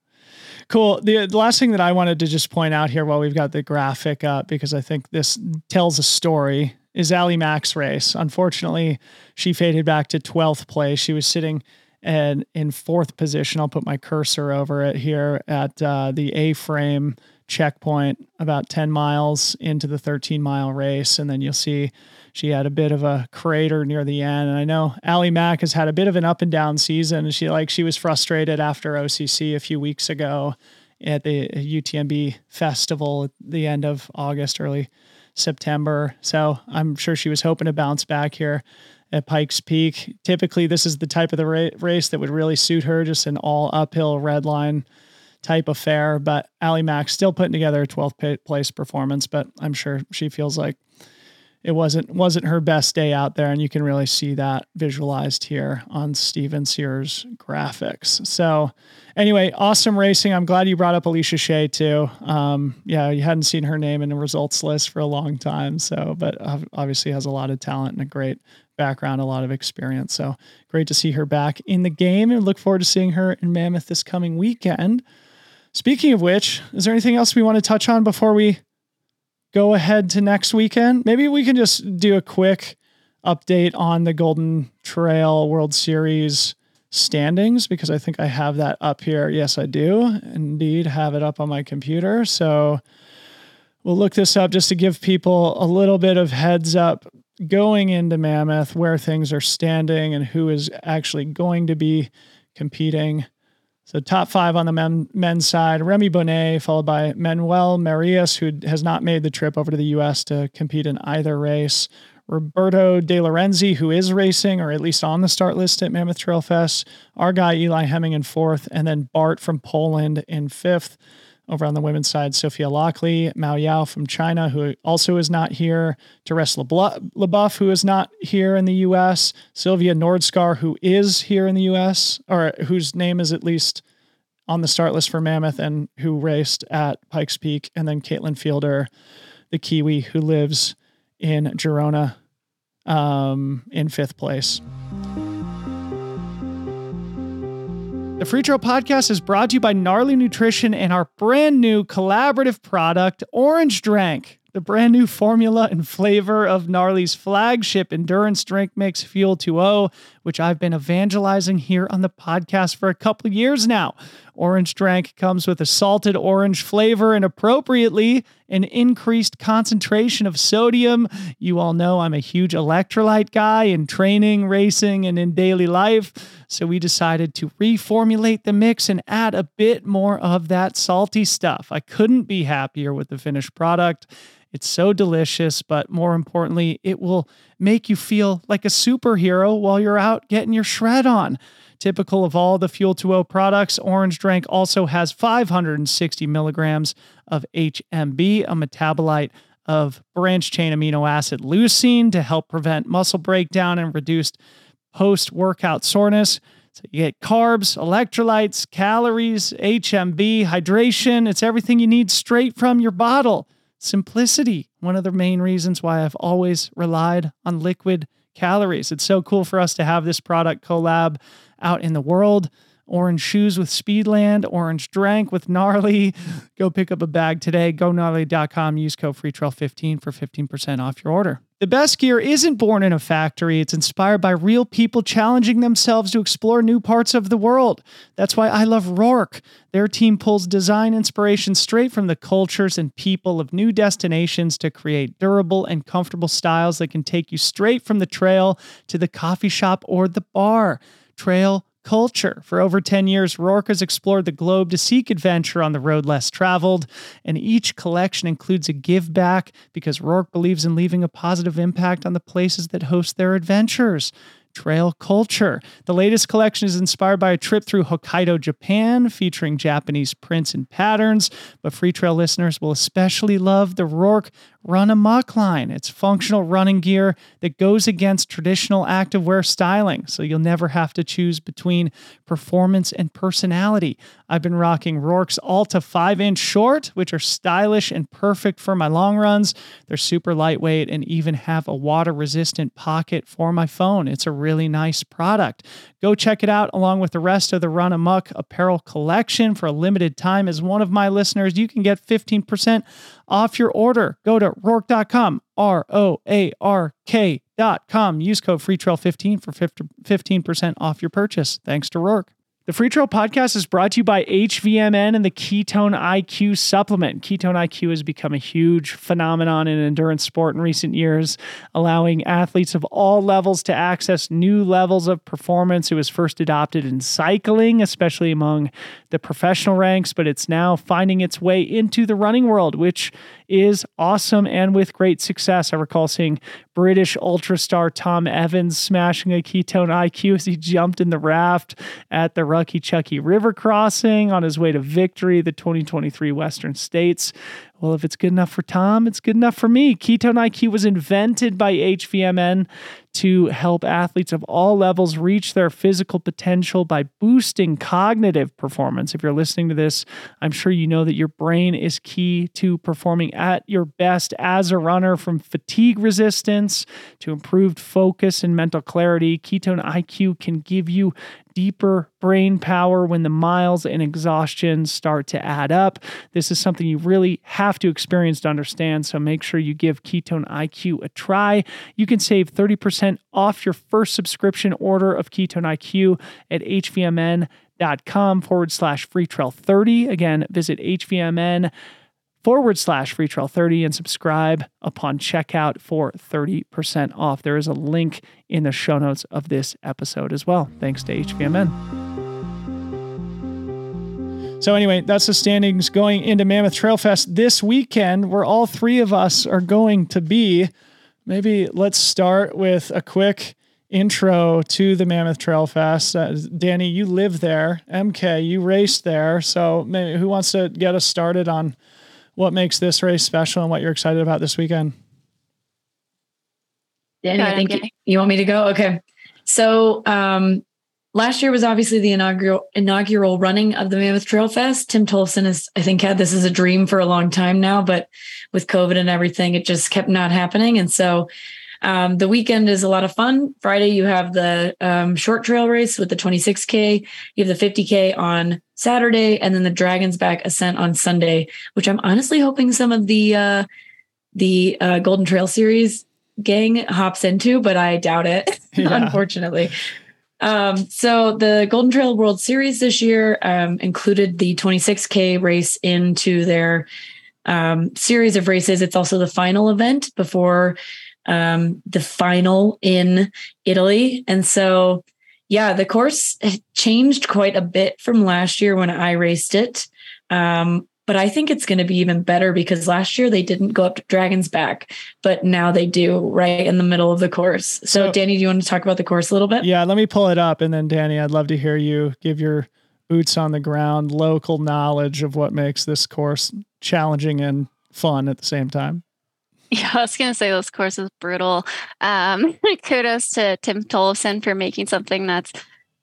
Cool. The, the, last thing that I wanted to just point out here while we've got the graphic up, because I think this tells a story, is Ali Mack's race. Unfortunately, she faded back to 12th place. She was sitting and in fourth position. I'll put my cursor over it here at uh, the A frame checkpoint about 10 miles into the 13 mile race. And then you'll see she had a bit of a crater near the end. And I know Allie Mack has had a bit of an up and down season. She like she was frustrated after OCC a few weeks ago at the UTMB festival at the end of August, early September. So I'm sure she was hoping to bounce back here at Pikes Peak. Typically, this is the type of the ra- race that would really suit her, just an all uphill red line type affair. But Allie Mack still putting together a 12th place performance, but I'm sure she feels like it wasn't wasn't her best day out there, and you can really see that visualized here on Steven Sears graphics. So, anyway, awesome racing. I'm glad you brought up Alicia Shay too. Um, yeah, you hadn't seen her name in the results list for a long time, so but obviously has a lot of talent and a great background, a lot of experience. So great to see her back in the game, and look forward to seeing her in Mammoth this coming weekend. Speaking of which, is there anything else we want to touch on before we go ahead to next weekend, maybe we can just do a quick update on the Golden Trail World Series standings because I think I have that up here. Yes, I do indeed have it up on my computer. So we'll look this up just to give people a little bit of heads up going into Mammoth where things are standing and who is actually going to be competing. So top five on the men, men's side, Rémi Bonnet, followed by Manuel Merillas, who has not made the trip over to the U.S. to compete in either race. Roberto De Lorenzi, who is racing, or at least on the start list at Mammoth Trail Fest. Our guy, Eli Hemming, in fourth. And then Bart from Poland in fifth. Over on the women's side, Sophia Laukli, Miao Yao from China, who also is not here, Therese LeBoeuf, who is not here in the U.S., Sylvia Nordskar, who is here in the U.S., or whose name is at least on the start list for Mammoth and who raced at Pikes Peak, and then Caitlin Fielder, the Kiwi, who lives in Girona um, in fifth place. The Freetrail Podcast is brought to you by Gnarly Nutrition and our brand new collaborative product, Orange Drank. The brand new formula and flavor of Gnarly's flagship endurance drink mix Fuel2O, which I've been evangelizing here on the podcast for a couple years now. Orange Drank comes with a salted orange flavor and appropriately an increased concentration of sodium. You all know I'm a huge electrolyte guy in training, racing, and in daily life. So we decided to reformulate the mix and add a bit more of that salty stuff. I couldn't be happier with the finished product. It's so delicious, but more importantly, it will make you feel like a superhero while you're out getting your shred on. Typical of all the Fuel 2O products, Orange Drank also has 560 milligrams of HMB, a metabolite of branch chain amino acid leucine to help prevent muscle breakdown and reduced post workout soreness. So you get carbs, electrolytes, calories, HMB, hydration. It's everything you need straight from your bottle. Simplicity, one of the main reasons why I've always relied on liquid calories. It's so cool for us to have this product collab out in the world. Orange shoes with Speedland, orange drank with Gnarly. Go pick up a bag today. Go. Use code FreeTrail15 for 15% off your order. The best gear isn't born in a factory. It's inspired by real people challenging themselves to explore new parts of the world. That's why I love Roark. Their team pulls design inspiration straight from the cultures and people of new destinations to create durable and comfortable styles that can take you straight from the trail to the coffee shop or the bar. Trail culture. For over 10 years, Roark has explored the globe to seek adventure on the road less traveled, and each collection includes a give back because Roark believes in leaving a positive impact on the places that host their adventures trail culture. The latest collection is inspired by a trip through Hokkaido, Japan, featuring Japanese prints and patterns. But Freetrail listeners will especially love the Roark Run Amok line. It's functional running gear that goes against traditional activewear styling, so you'll never have to choose between performance and personality. I've been rocking Roark's Alta 5 inch short, which are stylish and perfect for my long runs. They're super lightweight and even have a water resistant pocket for my phone. It's a really nice product. Go check it out along with the rest of the Run Amok apparel collection for a limited time. As one of my listeners, you can get 15% off your order. Go to roark.com, R O A R K.com. Use code FreeTrail15 for 15% off your purchase. Thanks to Roark. The Freetrail Podcast is brought to you by HVMN and the Ketone IQ supplement. Ketone IQ has become a huge phenomenon in endurance sport in recent years, allowing athletes of all levels to access new levels of performance. It was first adopted in cycling, especially among the professional ranks, but it's now finding its way into the running world, which is awesome and with great success. I recall seeing British ultra star Tom Evans smashing a ketone IQ as he jumped in the raft at the Rucky Chucky River crossing on his way to victory, the 2023 Western States. Well, if it's good enough for Tom, it's good enough for me. Ketone IQ was invented by HVMN to help athletes of all levels reach their physical potential by boosting cognitive performance. If you're listening to this, I'm sure you know that your brain is key to performing at your best as a runner from fatigue resistance to improved focus and mental clarity. Ketone IQ can give you deeper brain power when the miles and exhaustion start to add up. This is something you really have to experience to understand, so make sure you give Ketone IQ a try. You can save 30% off your first subscription order of Ketone IQ at hvmn.com forward slash free trail 30. Again, visit hvmn forward slash free trial 30 and subscribe upon checkout for 30% off. There is a link in the show notes of this episode as well. Thanks to HVMN. So, anyway, that's the standings going into Mammoth Trail Fest this weekend, where all three of us are going to be. Maybe let's start with a quick intro to the Mammoth Trail Fest. Uh, Dani, you live there. EmKay, you raced there. So, maybe who wants to get us started on what makes this race special and what you're excited about this weekend. Dani, I think you, you want me to go? Okay. So um, last year was obviously the inaugural inaugural running of the Mammoth Trail Fest. Tim Tolson has, I think, had this as a dream for a long time now, but with COVID and everything, it just kept not happening. And so um, the weekend is a lot of fun. Friday, you have the um, short trail race with the 26K. You have the 50K on Saturday, and then the Dragons Back Ascent on Sunday, which I'm honestly hoping some of the uh, the uh, Golden Trail Series gang hops into, but I doubt it, (laughs) yeah. unfortunately. Um, so the Golden Trail World Series this year um, included the 26K race into their um, series of races. It's also the final event before um, the final in Italy. And so, yeah, the course changed quite a bit from last year when I raced it. Um, but I think it's going to be even better because last year they didn't go up to Dragon's Back, but now they do right in the middle of the course. So, so, Dani, do you want to talk about the course a little bit? Yeah, let me pull it up. And then, Dani, I'd love to hear you give your boots on the ground, local knowledge of what makes this course challenging and fun at the same time. (laughs) Yeah, I was going to say this course is brutal. Um, (laughs) kudos to Tim Tollefson for making something that's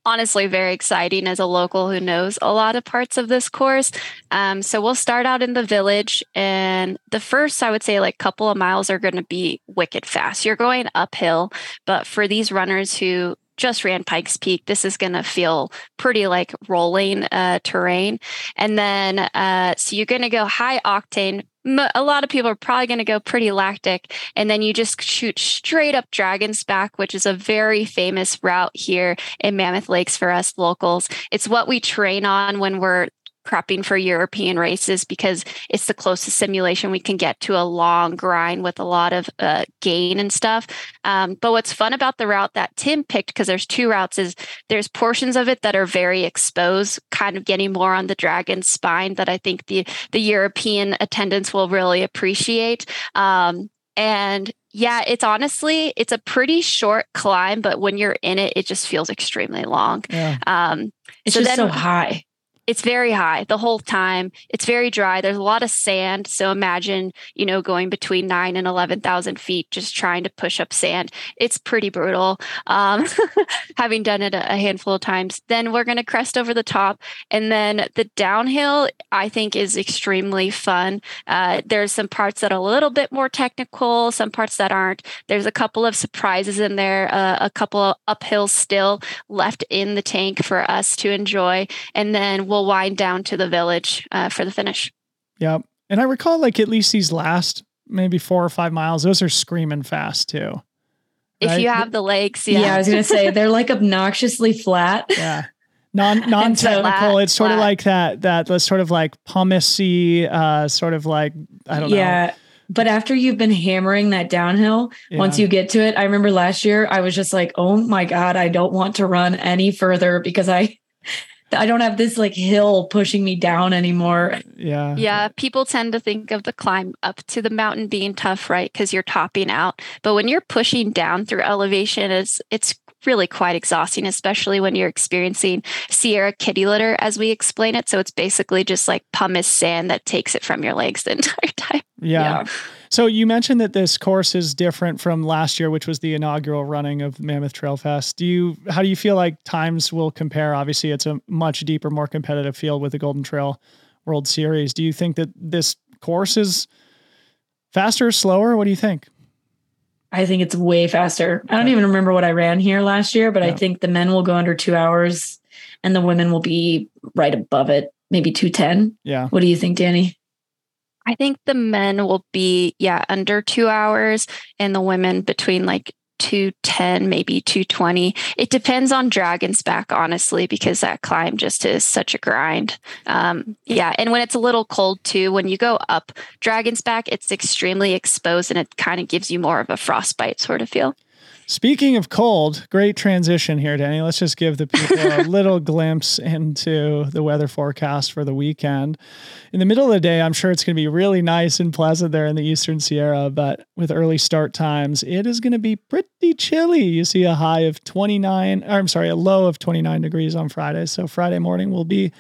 honestly very exciting as a local who knows a lot of parts of this course. Um, so we'll start out in the village, and the first, I would say, like couple of miles are going to be wicked fast. You're going uphill, but for these runners who just ran Pikes Peak, this is going to feel pretty like rolling uh, terrain. And then, uh, so you're going to go high octane, a lot of people are probably going to go pretty lactic and then you just shoot straight up dragon's back which is a very famous route here in mammoth lakes for us locals. It's what we train on when we're prepping for European races because it's the closest simulation we can get to a long grind with a lot of uh, gain and stuff. Um, but what's fun about the route that Tim picked, because there's two routes, is there's portions of it that are very exposed, kind of getting more on the dragon's spine that I think the the European attendants will really appreciate. Um, and yeah, it's honestly it's a pretty short climb, but when you're in it, it just feels extremely long. Yeah. Um, it's so just then, so high. It's very high the whole time. It's very dry. There's a lot of sand. So imagine, you know, going between nine and 11,000 feet, just trying to push up sand. It's pretty brutal. Um, (laughs) having done it a handful of times, then we're going to crest over the top. And then the downhill, I think, is extremely fun. Uh, there's some parts that are a little bit more technical, some parts that aren't. There's a couple of surprises in there, uh, a couple of uphills still left in the tank for us to enjoy. And then we'll we'll wind down to the village uh, for the finish. Yep. And I recall like at least these last maybe four or five miles, those are screaming fast too. If right? you have the legs, yeah. Yeah, I was gonna say they're like obnoxiously flat. (laughs) Yeah. Non (laughs) non technical. It's sort flat. of like that that was sort of like pumicey, uh sort of like I don't yeah. know. Yeah. But after you've been hammering that downhill, yeah. once you get to it, I remember last year I was just like, oh my God, I don't want to run any further because I I don't have this like hill pushing me down anymore. Yeah. Yeah. People tend to think of the climb up to the mountain being tough, right? Because you're topping out. But when you're pushing down through elevation, it's it's really quite exhausting, especially when you're experiencing Sierra kitty litter, as we explain it. So it's basically just like pumice sand that takes it from your legs the (laughs) entire time. yeah. yeah. So you mentioned that this course is different from last year, which was the inaugural running of Mammoth Trail Fest. Do you how do you feel like times will compare? Obviously, it's a much deeper, more competitive field with the Golden Trail World Series. Do you think that this course is faster, or slower? What do you think? I think it's way faster. I don't even remember what I ran here last year, but yeah. I think the men will go under two hours and the women will be right above it, maybe 210. Yeah. What do you think, Dani? I think the men will be, yeah, under two hours and the women between like 210, maybe 220. It depends on Dragon's Back, honestly, because that climb just is such a grind. Um, yeah. And when it's a little cold too, when you go up Dragon's Back, it's extremely exposed and it kind of gives you more of a frostbite sort of feel. Speaking of cold, great transition here, Dani. Let's just give the people a (laughs) little glimpse into the weather forecast for the weekend. In the middle of the day, I'm sure it's going to be really nice and pleasant there in the Eastern Sierra, but with early start times, it is going to be pretty chilly. You see a high of 29, or I'm sorry, a low of 29 degrees on Friday. So Friday morning will be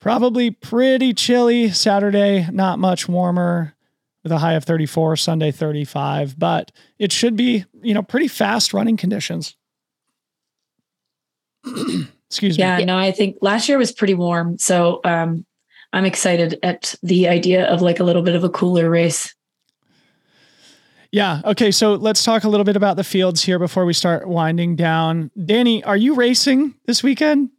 probably pretty chilly. Saturday, not much warmer with a high of 34, Sunday 35, but it should be, you know, pretty fast running conditions. (clears throat) Excuse yeah, me. Yeah, no, I think last year was pretty warm. So um, I'm excited at the idea of like a little bit of a cooler race. Yeah. Okay. So let's talk a little bit about the fields here before we start winding down. Dani, are you racing this weekend?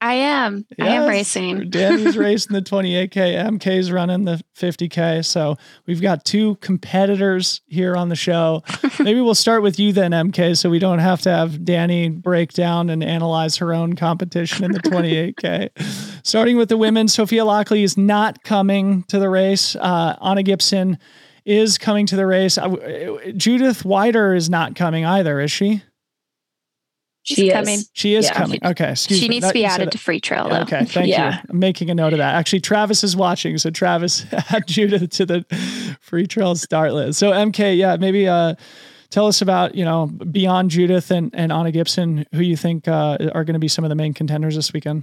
I am. Yes, I am racing. Dani's (laughs) racing the 28K. EmKay's running the 50K. So we've got two competitors here on the show. (laughs) Maybe we'll start with you then, EmKay, so we don't have to have Dani break down and analyze her own competition in the 28K. (laughs) Starting with the women, Sophia Laukli is not coming to the race. Uh, Anna Gibson is coming to the race. Uh, Judith Wyder is not coming either, is she? She's coming. She is yeah. coming. Okay. Excuse she me. needs that, to be added to Freetrail. Though. Okay. Thank yeah. you. I'm making a note of that. Actually, Travis is watching. So Travis (laughs) add Judith to the Freetrail start list. So EmKay, yeah, maybe uh, tell us about, you know, beyond Judith and, and Anna Gibson, who you think uh, are going to be some of the main contenders this weekend.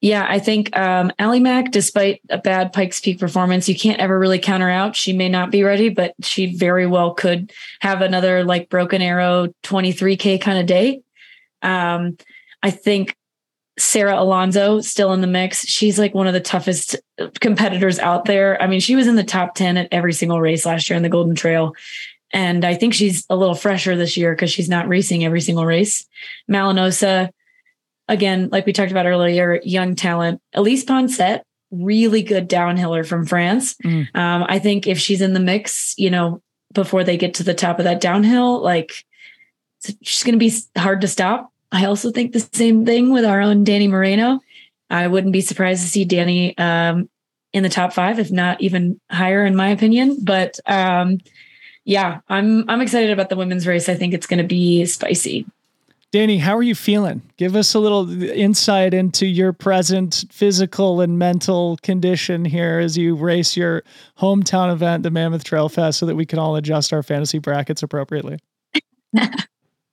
Yeah, I think um, Allie Mack, despite a bad Pikes Peak performance, you can't ever really count her out. She may not be ready, but she very well could have another like broken arrow 23K kind of day. Um, I think Sara Alonso still in the mix. She's like one of the toughest competitors out there. I mean, she was in the top 10 at every single race last year in the Golden Trail. And I think she's a little fresher this year because she's not racing every single race. Malen Osa, again, like we talked about earlier, young talent. Elise Poncet, really good downhiller from France. Mm. Um, I think if she's in the mix, you know, before they get to the top of that downhill, like she's going to be hard to stop. I also think the same thing with our own Dani Moreno. I wouldn't be surprised to see Dani um, in the top five, if not even higher, in my opinion. But um, yeah, I'm I'm excited about the women's race. I think it's going to be spicy. Dani, how are you feeling? Give us a little insight into your present physical and mental condition here as you race your hometown event, the Mammoth Trail Fest, so that we can all adjust our fantasy brackets appropriately. (laughs)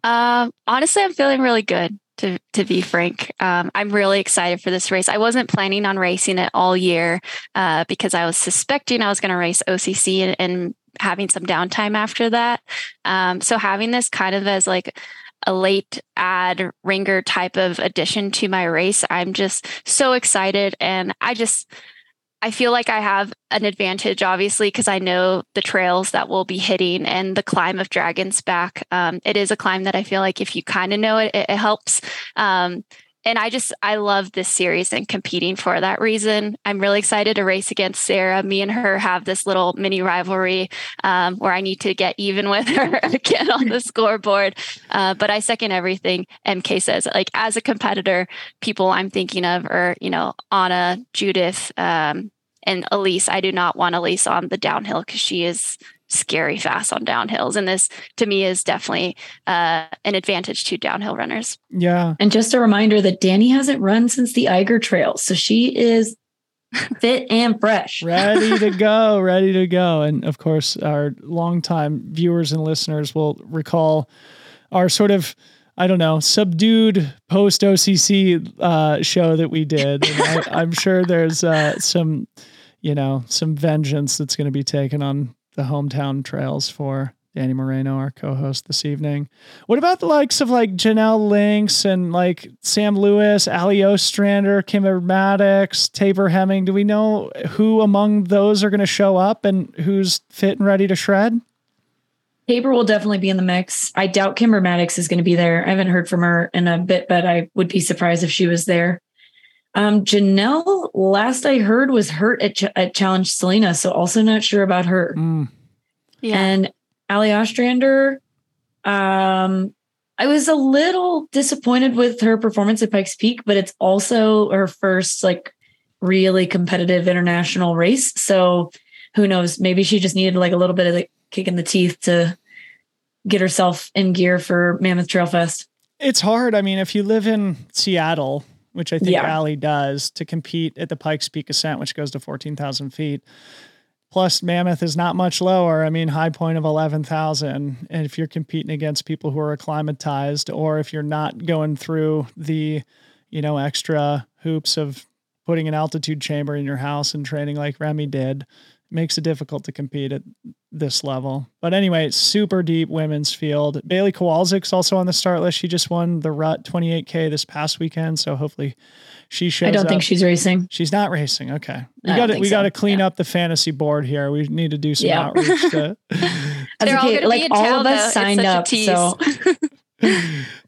Um, honestly, I'm feeling really good. to to be frank. Um, I'm really excited for this race. I wasn't planning on racing it all year uh, because I was suspecting I was going to race OCC and, and, having some downtime after that. Um, so having this kind of as like a late ad ringer type of addition to my race, I'm just so excited, and I just I feel like I have an advantage, obviously, because I know the trails that we'll be hitting and the climb of Dragon's Back. Um, it is a climb that I feel like if you kind of know it, it, it helps. Um, and I just I love this series and competing for that reason. I'm really excited to race against Sara. Me and her have this little mini rivalry um, where I need to get even with her (laughs) again on the scoreboard. Uh, but I second everything EmKay says. Like as a competitor, people I'm thinking of are you know Anna, Judith, um, and Elise. I do not want Elise on the downhill because she is scary fast on downhills. And this to me is definitely uh, an advantage to downhill runners. Yeah. And just a reminder that Dani hasn't run since the Eiger Trail. So she is (laughs) fit and fresh. ready to (laughs) go, ready to go. And of course, our longtime viewers and listeners will recall our sort of I don't know, subdued post OCC uh, show that we did. I, am sure there's uh, some, you know, some vengeance that's going to be taken on the hometown trails for Dani Moreno, our co-host this evening. What about the likes of like Janelle Lincks and like Sam Lewis, Allie Ostrander, Kimber Mattox, Tabor Hemming? Do we know who among those are going to show up and who's fit and ready to shred? Tabor will definitely be in the mix. I doubt Kimber Mattox is going to be there. I haven't heard from her in a bit, but I would be surprised if she was there. Um, Janelle, last I heard, was hurt at, Ch- at Challenge Stellina, so also not sure about her. Mm. Yeah. And Allie Ostrander, um, I was a little disappointed with her performance at Pikes Peak, but it's also her first like really competitive international race. So who knows? Maybe she just needed like a little bit of the kick in the teeth to get herself in gear for Mammoth Trail Fest. It's hard. I mean, if you live in Seattle, which I think yeah. Allie does, to compete at the Pikes Peak Ascent, which goes to 14,000 feet. Plus, Mammoth is not much lower. I mean, high point of 11,000. And if you're competing against people who are acclimatized, or if you're not going through the, you know, extra hoops of putting an altitude chamber in your house and training like Rémi did, makes it difficult to compete at this level. But anyway, super deep women's field. Bailey Kowalczyk's also on the start list. She just won the Rut 28K this past weekend, so hopefully she shows. I don't up. think she's racing. She's not racing. Okay, we got to we got to clean yeah. up the fantasy board here. We need to do some yeah. outreach. To, (laughs) They're okay, all like all of us signed up, so. (laughs)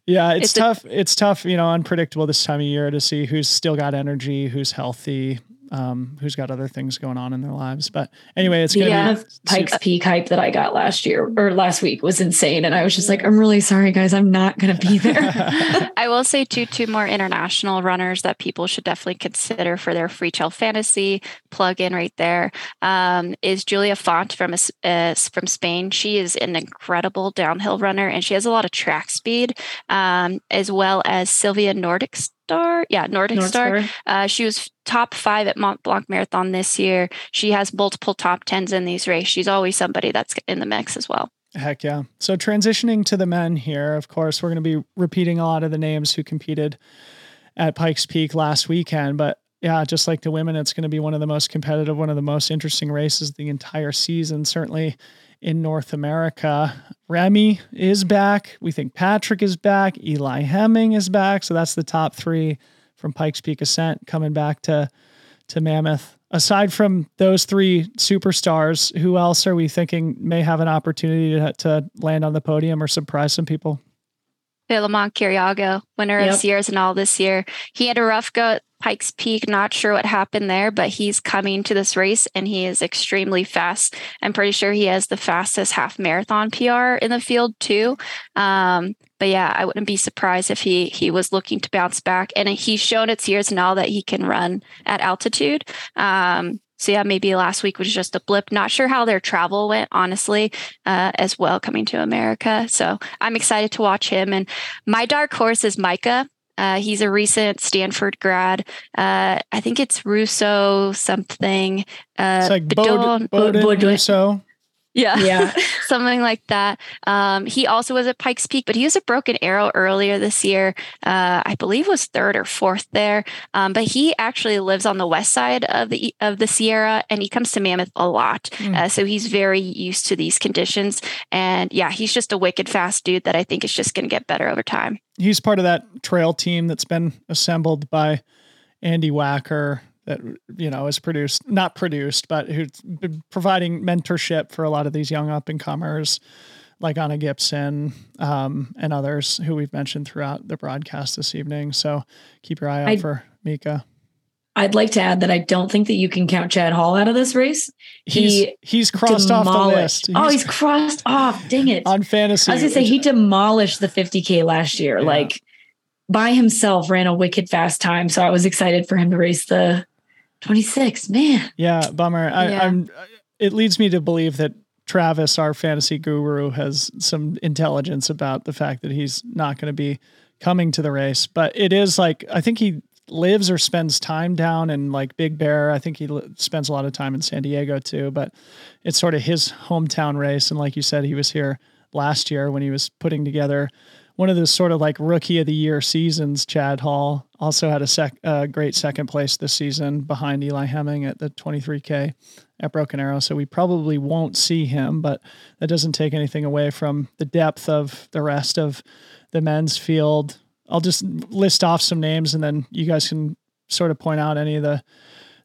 yeah, it's, it's tough. A- it's tough, you know, unpredictable this time of year to see who's still got energy, who's healthy, um, who's got other things going on in their lives. But anyway, it's gonna yeah. be Pikes Peak hype that I got last year or last week was insane, and I was just like, I'm really sorry, guys, I'm not gonna be (laughs) there. I will say two two more international runners that people should definitely consider for their Freetrail fantasy plug in right there um, is Julia Font from uh, from Spain. She is an incredible downhill runner, and she has a lot of track speed, um, as well as Sylvia Nordic Star. Yeah, Nordic, North Star. Star. Uh, she was top five at Mont Blanc Marathon this year. She has multiple top tens in these races. She's always somebody that's in the mix as well. Heck yeah. So transitioning to the men here, of course, we're going to be repeating a lot of the names who competed at Pikes Peak last weekend, but yeah, just like the women, it's going to be one of the most competitive, one of the most interesting races the entire season, certainly in North America. Rémi is back. We think Patrick is back. Eli Hemming is back. So that's the top three from Pikes Peak Ascent coming back to to Mammoth. Aside from those three superstars, who else are we thinking may have an opportunity to, to land on the podium or surprise some people? Philemon Kiriago, winner yep. of Sierre-Zinal this year. He had a rough go at Pikes Peak. Not sure what happened there, but he's coming to this race and he is extremely fast. I'm pretty sure he has the fastest half marathon PR in the field too. Um, but yeah, I wouldn't be surprised if he he was looking to bounce back. And he's shown its years now that he can run at altitude. Um, so yeah, maybe last week was just a blip. Not sure how their travel went, honestly, uh, as well coming to America. So I'm excited to watch him. And my dark horse is Micah. Uh, he's a recent Stanford grad. Uh, I think it's Russo something. Uh, it's like Bowdoin Russo. Yeah. Yeah. (laughs) Something like that. Um, he also was at Pikes Peak, but he was a broken arrow earlier this year. Uh, I believe was third or fourth there. Um, but he actually lives on the west side of the of the Sierra and he comes to Mammoth a lot. Mm. Uh, so he's very used to these conditions. And yeah, he's just a wicked fast dude that I think is just going to get better over time. He's part of that trail team that's been assembled by Andy Wacker that you know is produced not produced but who's been providing mentorship for a lot of these young up and comers like Anna Gibson um, and others who we've mentioned throughout the broadcast this evening. So keep your eye out I, for Mika. I'd like to add that I don't think that you can count Chad Hall out of this race. He he's, he's crossed demolished. off the list. He's, oh, he's crossed off. Dang it. On fantasy. I was gonna say he demolished the 50K last year. Yeah. Like by himself ran a wicked fast time. So I was excited for him to race the 26. Man. Yeah, bummer. I, yeah. I'm it leads me to believe that Travis, our fantasy guru, has some intelligence about the fact that he's not going to be coming to the race. But it is like I think he lives or spends time down in like Big Bear. I think he spends a lot of time in San Diego too. But it's sort of his hometown race, and like you said, he was here last year when he was putting together one of those sort of like rookie of the year seasons. Chad Hall also had a sec, uh, great second place this season behind Eli Hemming at the 23K at Broken Arrow. So we probably won't see him, but that doesn't take anything away from the depth of the rest of the men's field. I'll just list off some names and then you guys can sort of point out any of the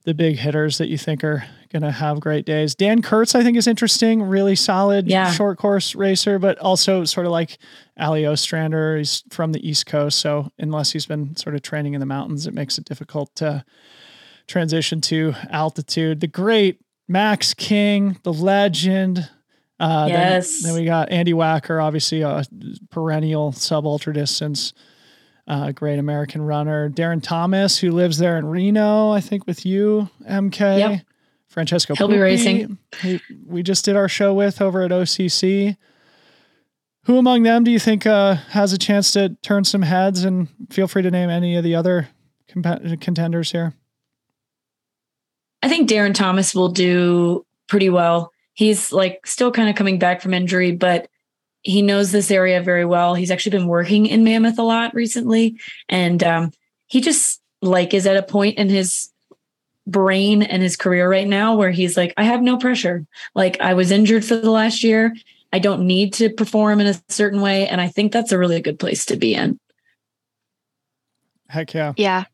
the big hitters that you think are going to have great days. Dan Curts, I think, is interesting. Really solid yeah. short course racer, but also sort of like Allie Ostrander. He's from the East Coast. So unless he's been sort of training in the mountains, it makes it difficult to transition to altitude. The great Max King, the legend. Uh, yes. Then, then we got Andy Wacker, obviously a perennial sub ultra distance uh, great American runner. Darren Thomas, who lives there in Reno, I think with you, EmKay. Yep. Francesco He'll Puppi, be racing. He, we just did our show with over at OCC. Who among them do you think uh, has a chance to turn some heads? And feel free to name any of the other comp- contenders here. I think Darren Thomas will do pretty well. He's like still kind of coming back from injury, but he knows this area very well. He's actually been working in Mammoth a lot recently, and um, he just like is at a point in his brain and his career right now where he's like, I have no pressure. Like I was injured for the last year. I don't need to perform in a certain way, and I think that's a really good place to be in. Heck yeah. Yeah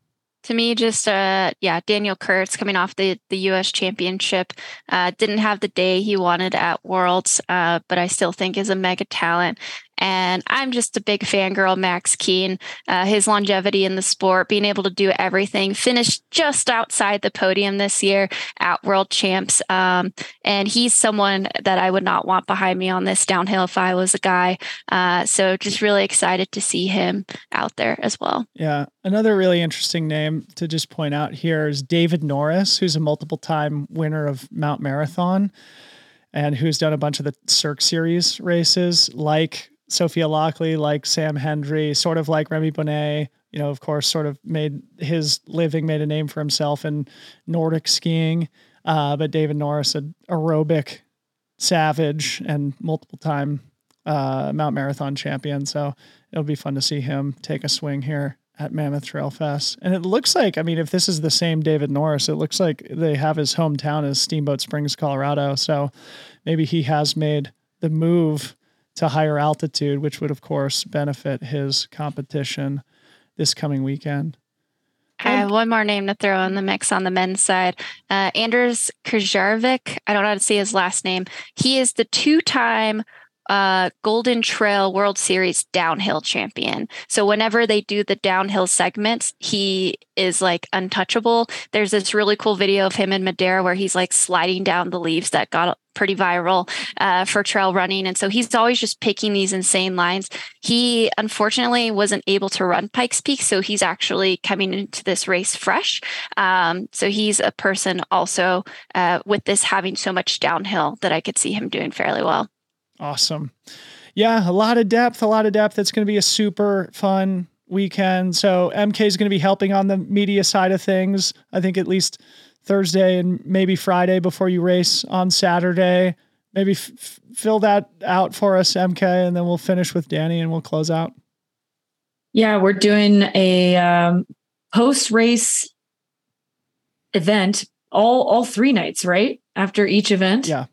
to me just uh yeah daniel curts coming off the the us championship uh didn't have the day he wanted at worlds uh but i still think is a mega talent and I'm just a big fangirl, Max King. Uh, his longevity in the sport, being able to do everything, finished just outside the podium this year at World Champs. Um, and he's someone that I would not want behind me on this downhill if I was a guy. Uh, so just really excited to see him out there as well. Yeah. Another really interesting name to just point out here is David Norris, who's a multiple time winner of Mount Marathon and who's done a bunch of the Cirque Series races, like Sophia Laukli, like Sam Hendry, sort of like Rémi Bonnet, you know, of course, sort of made his living, made a name for himself in Nordic skiing. Uh, but David Norris, an aerobic savage and multiple time uh, Mount Marathon champion. So it'll be fun to see him take a swing here at Mammoth Trail Fest. And it looks like, I mean, if this is the same David Norris, it looks like they have his hometown as Steamboat Springs, Colorado. So maybe he has made the move to higher altitude, which would, of course, benefit his competition this coming weekend. I have one more name to throw in the mix on the men's side. Uh, Anders Kjærevik. I don't know how to say his last name. He is the two time uh, Golden Trail World Series downhill champion. So whenever they do the downhill segments, he is like untouchable. There's this really cool video of him in Madeira where he's like sliding down the leaves that got pretty viral uh, for trail running. And so he's always just picking these insane lines. He unfortunately wasn't able to run Pikes Peak. So he's actually coming into this race fresh. Um, so he's a person also uh, with this having so much downhill that I could see him doing fairly well. Awesome. Yeah, a lot of depth, a lot of depth. It's going to be a super fun weekend. So EmKay is going to be helping on the media side of things. I think at least Thursday and maybe Friday before you race on Saturday. maybe f- fill that out for us, EmKay, and then we'll finish with Dani and we'll close out. Yeah, we're doing a um, post race event all all three nights, right? After each event. Yeah.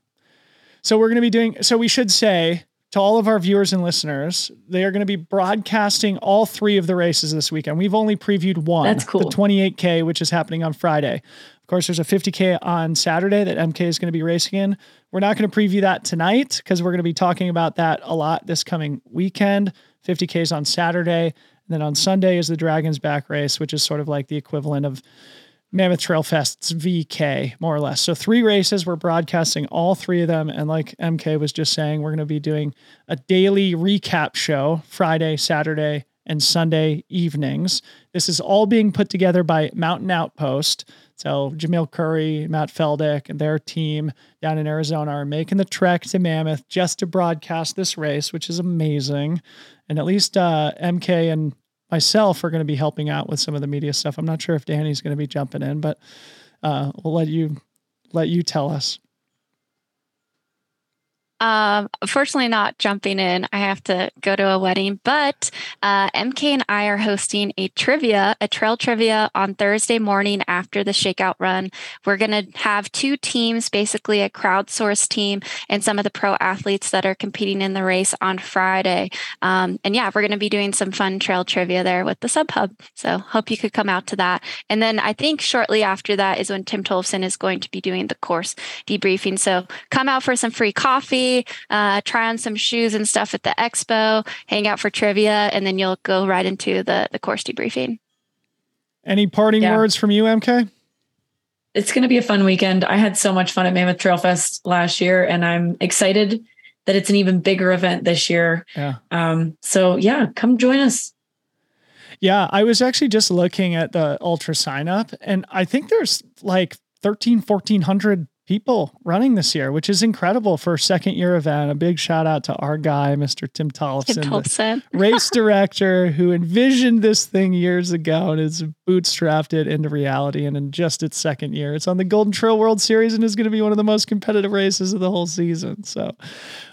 So we're going to be doing. So we should say to all of our viewers and listeners, they are going to be broadcasting all three of the races this weekend. We've only previewed one. That's cool. The 28K, which is happening on Friday. Of course, there's a 50K on Saturday that EmKay is going to be racing in. We're not going to preview that tonight because we're going to be talking about that a lot this coming weekend. 50K is on Saturday. And then on Sunday is the Dragons back race, which is sort of like the equivalent of Mammoth Trail Fest's VK, more or less. So, three races, we're broadcasting all three of them. And like EmKay was just saying, we're going to be doing a daily recap show Friday, Saturday, and Sunday evenings. This is all being put together by Mountain Outpost. So Jamil Coury, Matt Feldick, and their team down in Arizona are making the trek to Mammoth just to broadcast this race, which is amazing. And at least uh, EmKay and myself are going to be helping out with some of the media stuff. I'm not sure if Dani's going to be jumping in, but uh, we'll let you let you tell us. Um, fortunately, not jumping in. I have to go to a wedding, but uh, EmKay and I are hosting a trivia, a trail trivia on Thursday morning after the shakeout run. We're going to have two teams, basically a crowdsourced team and some of the pro athletes that are competing in the race on Friday. Um, and yeah, we're going to be doing some fun trail trivia there with the Sub Hub. So hope you could come out to that. And then I think shortly after that is when Tim Tollefson is going to be doing the course debriefing. So come out for some free coffee uh, try on some shoes and stuff at the expo, hang out for trivia, and then you'll go right into the the course debriefing. Any parting yeah. words from you, EmKay? It's going to be a fun weekend. I had so much fun at Mammoth Trail Fest last year, and I'm excited that it's an even bigger event this year. Yeah. Um, so yeah, come join us. Yeah, I was actually just looking at the ultra sign up and I think there's like 13 1400 people running this year, which is incredible for a second year event. A big shout out to our guy, Mr. Tim Tollefson, (laughs) race director who envisioned this thing years ago and has bootstrapped it into reality. And in just its second year, it's on the Golden Trail World Series and is going to be one of the most competitive races of the whole season. So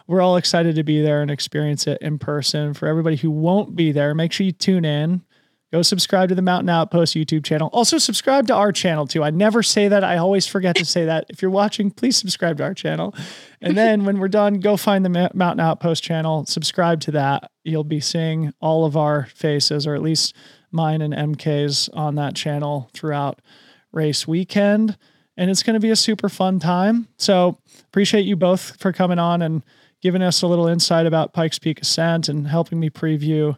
we're all excited to be there and experience it in person. For everybody who won't be there, make sure you tune in go subscribe to the Mountain Outpost YouTube channel. Also, subscribe to our channel too. I never say that. I always forget to say that. If you're watching, please subscribe to our channel. And then when we're done, go find the Mountain Outpost channel, subscribe to that. You'll be seeing all of our faces, or at least mine and EmKay's, on that channel throughout race weekend. And it's going to be a super fun time. So, appreciate you both for coming on and giving us a little insight about Pikes Peak Ascent and helping me preview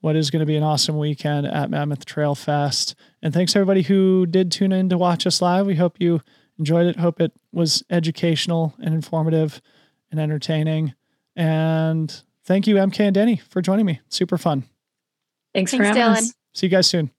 what is going to be an awesome weekend at Mammoth Trail Fest. And thanks everybody who did tune in to watch us live. We hope you enjoyed it. Hope it was educational and informative and entertaining. And thank you, EmKay and Dani, for joining me. Super fun. Thanks, Thanks for having Dylan. us. See you guys soon.